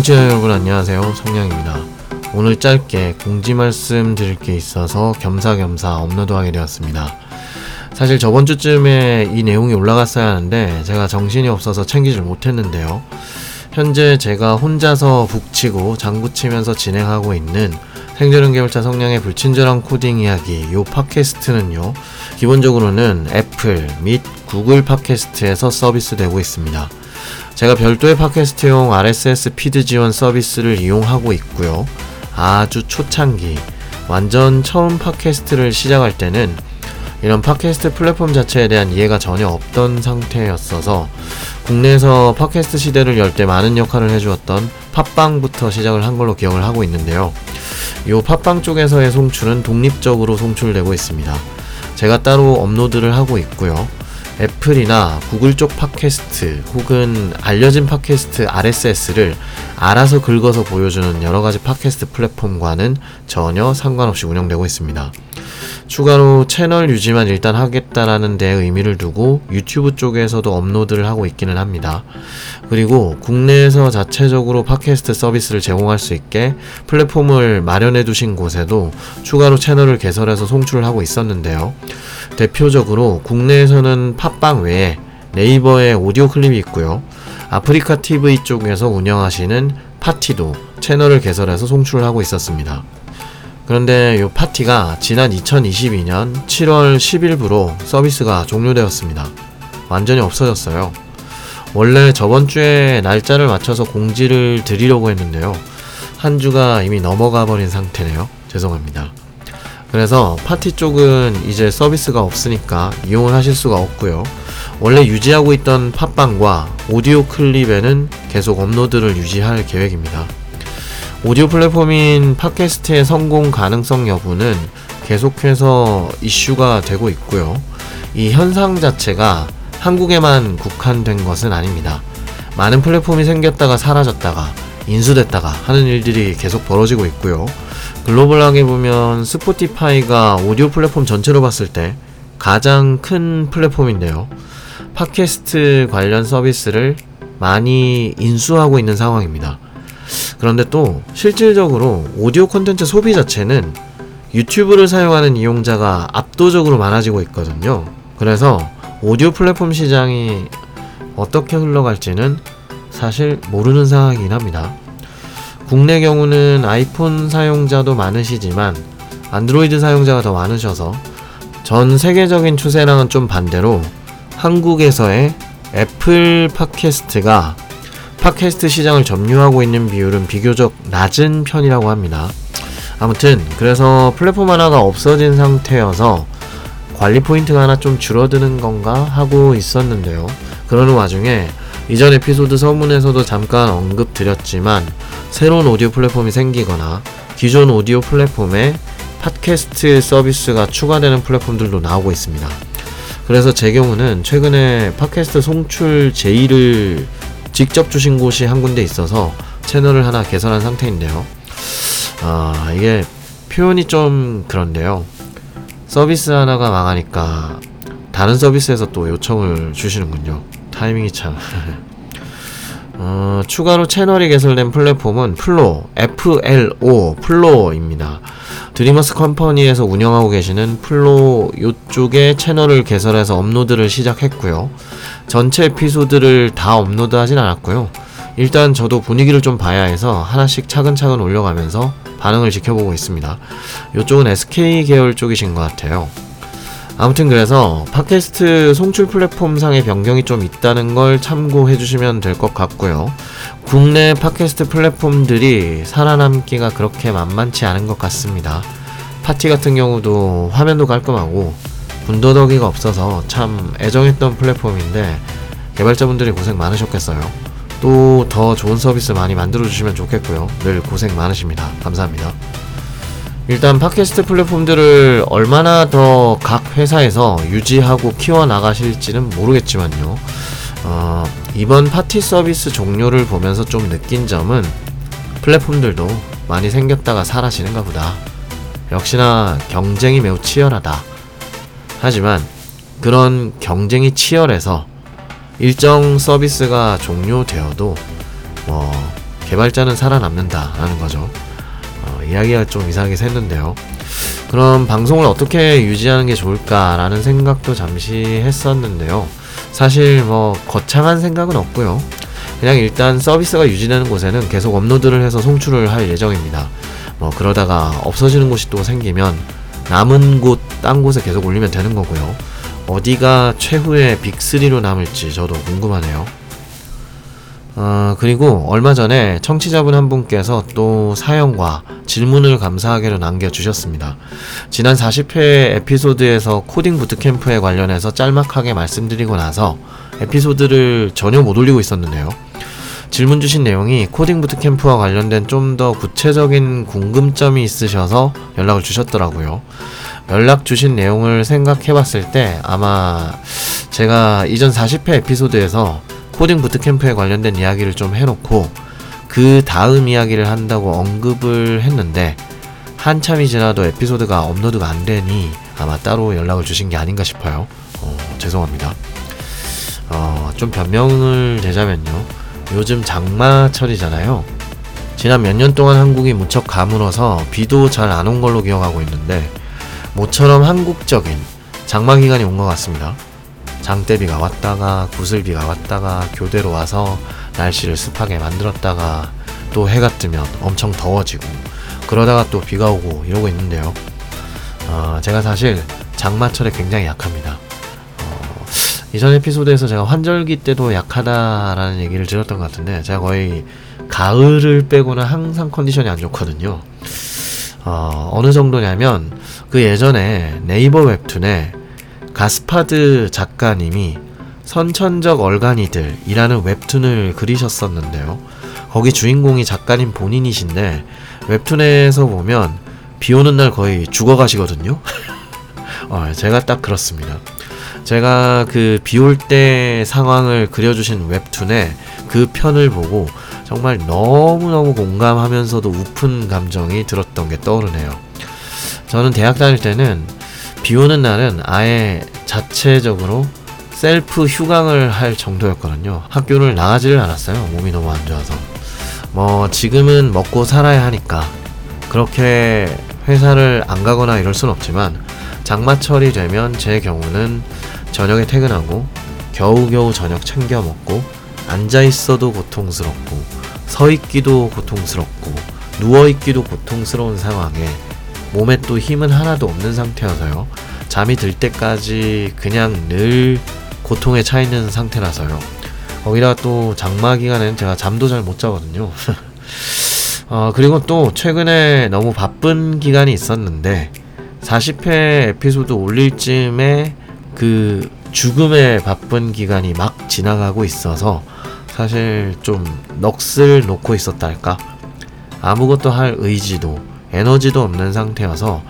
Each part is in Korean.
청취자 여러분 안녕하세요. 성냥입니다. 오늘 짧게 공지 말씀 드릴 게 있어서 겸사겸사 업로드하게 되었습니다. 사실 저번 주쯤에 이 내용이 올라갔어야 하는데 제가 정신이 없어서 챙기질 못했는데요. 현재 제가 혼자서 북치고 장구치면서 진행하고 있는 생존형 개발자 성량의 불친절한 코딩 이야기 요 팟캐스트는요 기본적으로는 애플 및 구글 팟캐스트에서 서비스되고 있습니다 제가 별도의 팟캐스트용 RSS 피드 지원 서비스를 이용하고 있고요. 아주 초창기, 완전 처음 팟캐스트를 시작할 때는 이런 팟캐스트 플랫폼 자체에 대한 이해가 전혀 없던 상태였어서 국내에서 팟캐스트 시대를 열 때 많은 역할을 해주었던 팟빵부터 시작을 한 걸로 기억을 하고 있는데요. 이 팟빵 쪽에서의 송출은 독립적으로 송출되고 있습니다. 제가 따로 업로드를 하고 있고요. 애플이나 구글 쪽 팟캐스트 혹은 알려진 팟캐스트 RSS를 알아서 긁어서 보여주는 여러 가지 팟캐스트 플랫폼과는 전혀 상관없이 운영되고 있습니다. 추가로 채널 유지만 일단 하겠다라는 데 의미를 두고 유튜브 쪽에서도 업로드를 하고 있기는 합니다. 그리고 국내에서 자체적으로 팟캐스트 서비스를 제공할 수 있게 플랫폼을 마련해 두신 곳에도 추가로 채널을 개설해서 송출을 하고 있었는데요. 대표적으로 국내에서는 팟빵 외에 네이버에 오디오 클립이 있고요. 아프리카 TV 쪽에서 운영하시는 파티도 채널을 개설해서 송출을 하고 있었습니다. 그런데 이 파티가 지난 2022년 7월 10일부로 서비스가 종료되었습니다. 완전히 없어졌어요. 원래 저번 주에 날짜를 맞춰서 공지를 드리려고 했는데요. 한 주가 이미 넘어가 버린 상태네요. 죄송합니다. 그래서 파티 쪽은 이제 서비스가 없으니까 이용을 하실 수가 없고요. 원래 유지하고 있던 팟빵과 오디오 클립에는 계속 업로드를 유지할 계획입니다. 오디오 플랫폼인 팟캐스트의 성공 가능성 여부는 계속해서 이슈가 되고 있고요. 이 현상 자체가 한국에만 국한된 것은 아닙니다. 많은 플랫폼이 생겼다가 사라졌다가 인수됐다가 하는 일들이 계속 벌어지고 있고요. 글로벌하게 보면 스포티파이가 오디오 플랫폼 전체로 봤을 때 가장 큰 플랫폼인데요. 팟캐스트 관련 서비스를 많이 인수하고 있는 상황입니다. 그런데 또 실질적으로 오디오 콘텐츠 소비 자체는 유튜브를 사용하는 이용자가 압도적으로 많아지고 있거든요. 그래서 오디오 플랫폼 시장이 어떻게 흘러갈지는 사실 모르는 상황이긴 합니다. 국내 경우는 아이폰 사용자도 많으시지만 안드로이드 사용자가 더 많으셔서 전 세계적인 추세랑은 좀 반대로 한국에서의 애플 팟캐스트가 팟캐스트 시장을 점유하고 있는 비율은 비교적 낮은 편이라고 합니다. 아무튼 그래서 플랫폼 하나가 없어진 상태여서 관리 포인트가 하나 좀 줄어드는 건가 하고 있었는데요. 그러는 와중에 이전 에피소드 서문에서도 잠깐 언급드렸지만 새로운 오디오 플랫폼이 생기거나 기존 오디오 플랫폼에 팟캐스트 서비스가 추가되는 플랫폼들도 나오고 있습니다. 그래서 제 경우는 최근에 팟캐스트 송출 제의를 직접 주신 곳이 한 군데 있어서 채널을 하나 개설한 상태인데요. 아, 이게 표현이 좀 그런데요. 서비스 하나가 망하니까 다른 서비스에서 또 요청을 주시는군요. 타이밍이 참. 어, 추가로 채널이 개설된 플랫폼은 플로, FLO, 플로입니다. 드림어스 컴퍼니에서 운영하고 계시는 플로 요쪽에 채널을 개설해서 업로드를 시작했고요. 전체 에피소드를 다 업로드 하진 않았고요. 일단 저도 분위기를 좀 봐야 해서 하나씩 차근차근 올려가면서 반응을 지켜보고 있습니다. 요쪽은 SK 계열 쪽이신 것 같아요. 아무튼 그래서 팟캐스트 송출 플랫폼 상의 변경이 좀 있다는 걸 참고해 주시면 될 것 같고요. 국내 팟캐스트 플랫폼들이 살아남기가 그렇게 만만치 않은 것 같습니다. 파티 같은 경우도 화면도 깔끔하고 군더더기가 없어서 참 애정했던 플랫폼인데 개발자분들이 고생 많으셨겠어요. 또 더 좋은 서비스 많이 만들어 주시면 좋겠고요. 늘 고생 많으십니다. 감사합니다. 일단 팟캐스트 플랫폼들을 얼마나 더 각 회사에서 유지하고 키워 나가실지는 모르겠지만요. 어, 이번 파티 서비스 종료를 보면서 좀 느낀 점은 플랫폼들도 많이 생겼다가 사라지는가 보다. 역시나 경쟁이 매우 치열하다. 하지만 그런 경쟁이 치열해서 일정 서비스가 종료되어도 뭐 개발자는 살아남는다라는 거죠. 어, 이야기가 좀 이상하게 샜는데요. 그럼 방송을 어떻게 유지하는 게 좋을까라는 생각도 잠시 했었는데요. 사실 뭐 거창한 생각은 없고요. 그냥 일단 서비스가 유지되는 곳에는 계속 업로드를 해서 송출을 할 예정입니다. 뭐 그러다가 없어지는 곳이 또 생기면 남은 곳, 딴 곳에 계속 올리면 되는 거고요. 어디가 최후의 빅3로 남을지 저도 궁금하네요. 어, 그리고 얼마 전에 청취자분 한 분께서 또 사연과 질문을 감사하게로 남겨주셨습니다. 지난 40회 에피소드에서 코딩 부트캠프에 관련해서 짤막하게 말씀드리고 나서 에피소드를 전혀 못 올리고 있었는데요. 질문 주신 내용이 코딩 부트캠프와 관련된 좀 더 구체적인 궁금점이 있으셔서 연락을 주셨더라고요. 연락 주신 내용을 생각해 봤을 때 아마 제가 이전 40회 에피소드에서 코딩 부트캠프에 관련된 이야기를 좀 해놓고 그 다음 이야기를 한다고 언급을 했는데 한참이 지나도 에피소드가 업로드가 안 되니 아마 따로 연락을 주신 게 아닌가 싶어요. 어, 죄송합니다. 어, 좀 변명을 내자면요. 요즘 장마철이잖아요. 지난 몇 년 동안 한국이 무척 가물어서 비도 잘 안 온 걸로 기억하고 있는데 모처럼 한국적인 장마 기간이 온 것 같습니다. 장대비가 왔다가 구슬비가 왔다가 교대로 와서 날씨를 습하게 만들었다가 또 해가 뜨면 엄청 더워지고 그러다가 또 비가 오고 이러고 있는데요. 어, 제가 사실 장마철에 굉장히 약합니다. 어, 이전 에피소드에서 제가 환절기 때도 약하다라는 얘기를 들었던 것 같은데 제가 거의 가을을 빼고는 항상 컨디션이 안 좋거든요. 어, 어느 정도냐면 그 예전에 네이버 웹툰에 가스파드 작가님이 선천적 얼간이들이라는 웹툰을 그리셨었는데요. 거기 주인공이 작가님 본인이신데 웹툰에서 보면 비 오는 날 거의 죽어가시거든요. 어, 제가 딱 그렇습니다. 제가 그 비올 때 상황을 그려주신 웹툰에 그 편을 보고 정말 너무너무 공감하면서도 우픈 감정이 들었던 게 떠오르네요. 저는 대학 다닐 때는 비 오는 날은 아예 자체적으로 셀프 휴강을 할 정도였거든요. 학교를 나가지를 않았어요. 몸이 너무 안 좋아서. 뭐 지금은 먹고 살아야 하니까 그렇게 회사를 안 가거나 이럴 순 없지만 장마철이 되면 제 경우는 저녁에 퇴근하고 겨우겨우 저녁 챙겨 먹고 앉아 있어도 고통스럽고 서 있기도 고통스럽고 누워 있기도 고통스러운 상황에 몸에 또 힘은 하나도 없는 상태여서요. 잠이 들 때까지 그냥 늘 고통에 차 있는 상태라서요. 거기다가 또 장마 기간엔 제가 잠도 잘 못 자거든요. 어, 그리고 또 최근에 너무 바쁜 기간이 있었는데 40회 에피소드 올릴 쯤에 그 죽음의 바쁜 기간이 막 지나가고 있어서 사실 좀 넋을 놓고 있었다 할까? 아무것도 할 의지도 에너지도 없는 상태여서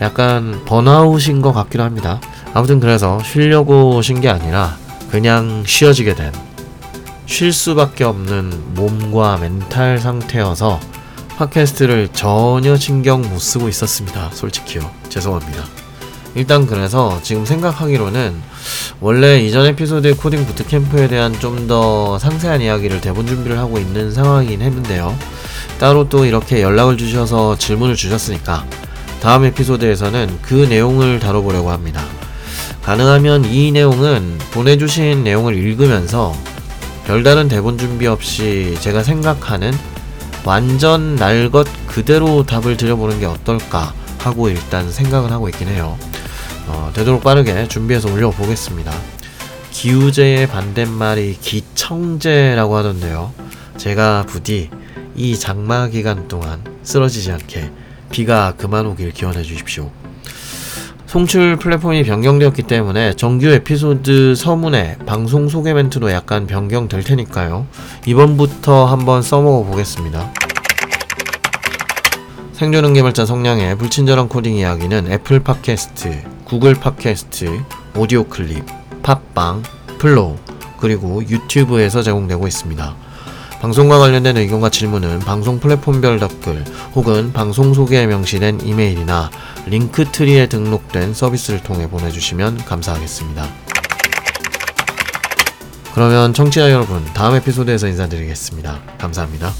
약간 번아웃인 것 같기도 합니다. 아무튼 그래서 쉬려고 쉰 게 아니라 그냥 쉬어지게 된 쉴 수밖에 없는 몸과 멘탈 상태여서 팟캐스트를 전혀 신경 못 쓰고 있었습니다. 솔직히요. 죄송합니다. 일단 그래서 지금 생각하기로는 원래 이전 에피소드의 코딩 부트캠프에 대한 좀 더 상세한 이야기를 대본 준비를 하고 있는 상황이긴 했는데요. 따로 또 이렇게 연락을 주셔서 질문을 주셨으니까 다음 에피소드에서는 그 내용을 다뤄보려고 합니다. 가능하면 이 내용은 보내주신 내용을 읽으면서 별다른 대본 준비 없이 제가 생각하는 완전 날 것 그대로 답을 드려보는 게 어떨까 하고 일단 생각은 하고 있긴 해요. 어, 되도록 빠르게 준비해서 올려보겠습니다. 기우제의 반대말이 기청제라고 하던데요. 제가 부디 이 장마 기간 동안 쓰러지지 않게 비가 그만 오길 기원해 주십시오. 송출 플랫폼이 변경되었기 때문에 정규 에피소드 서문에 방송 소개 멘트도 약간 변경될 테니까요. 이번부터 한번 써먹어 보겠습니다. 생존형 개발자 성량의 불친절한 코딩 이야기는 애플 팟캐스트, 구글 팟캐스트, 오디오 클립, 팟빵, 플로, 그리고 유튜브에서 제공되고 있습니다. 방송과 관련된 의견과 질문은 방송 플랫폼별 댓글 혹은 방송 소개에 명시된 이메일이나 링크트리에 등록된 서비스를 통해 보내주시면 감사하겠습니다. 그러면 청취자 여러분 다음 에피소드에서 인사드리겠습니다. 감사합니다.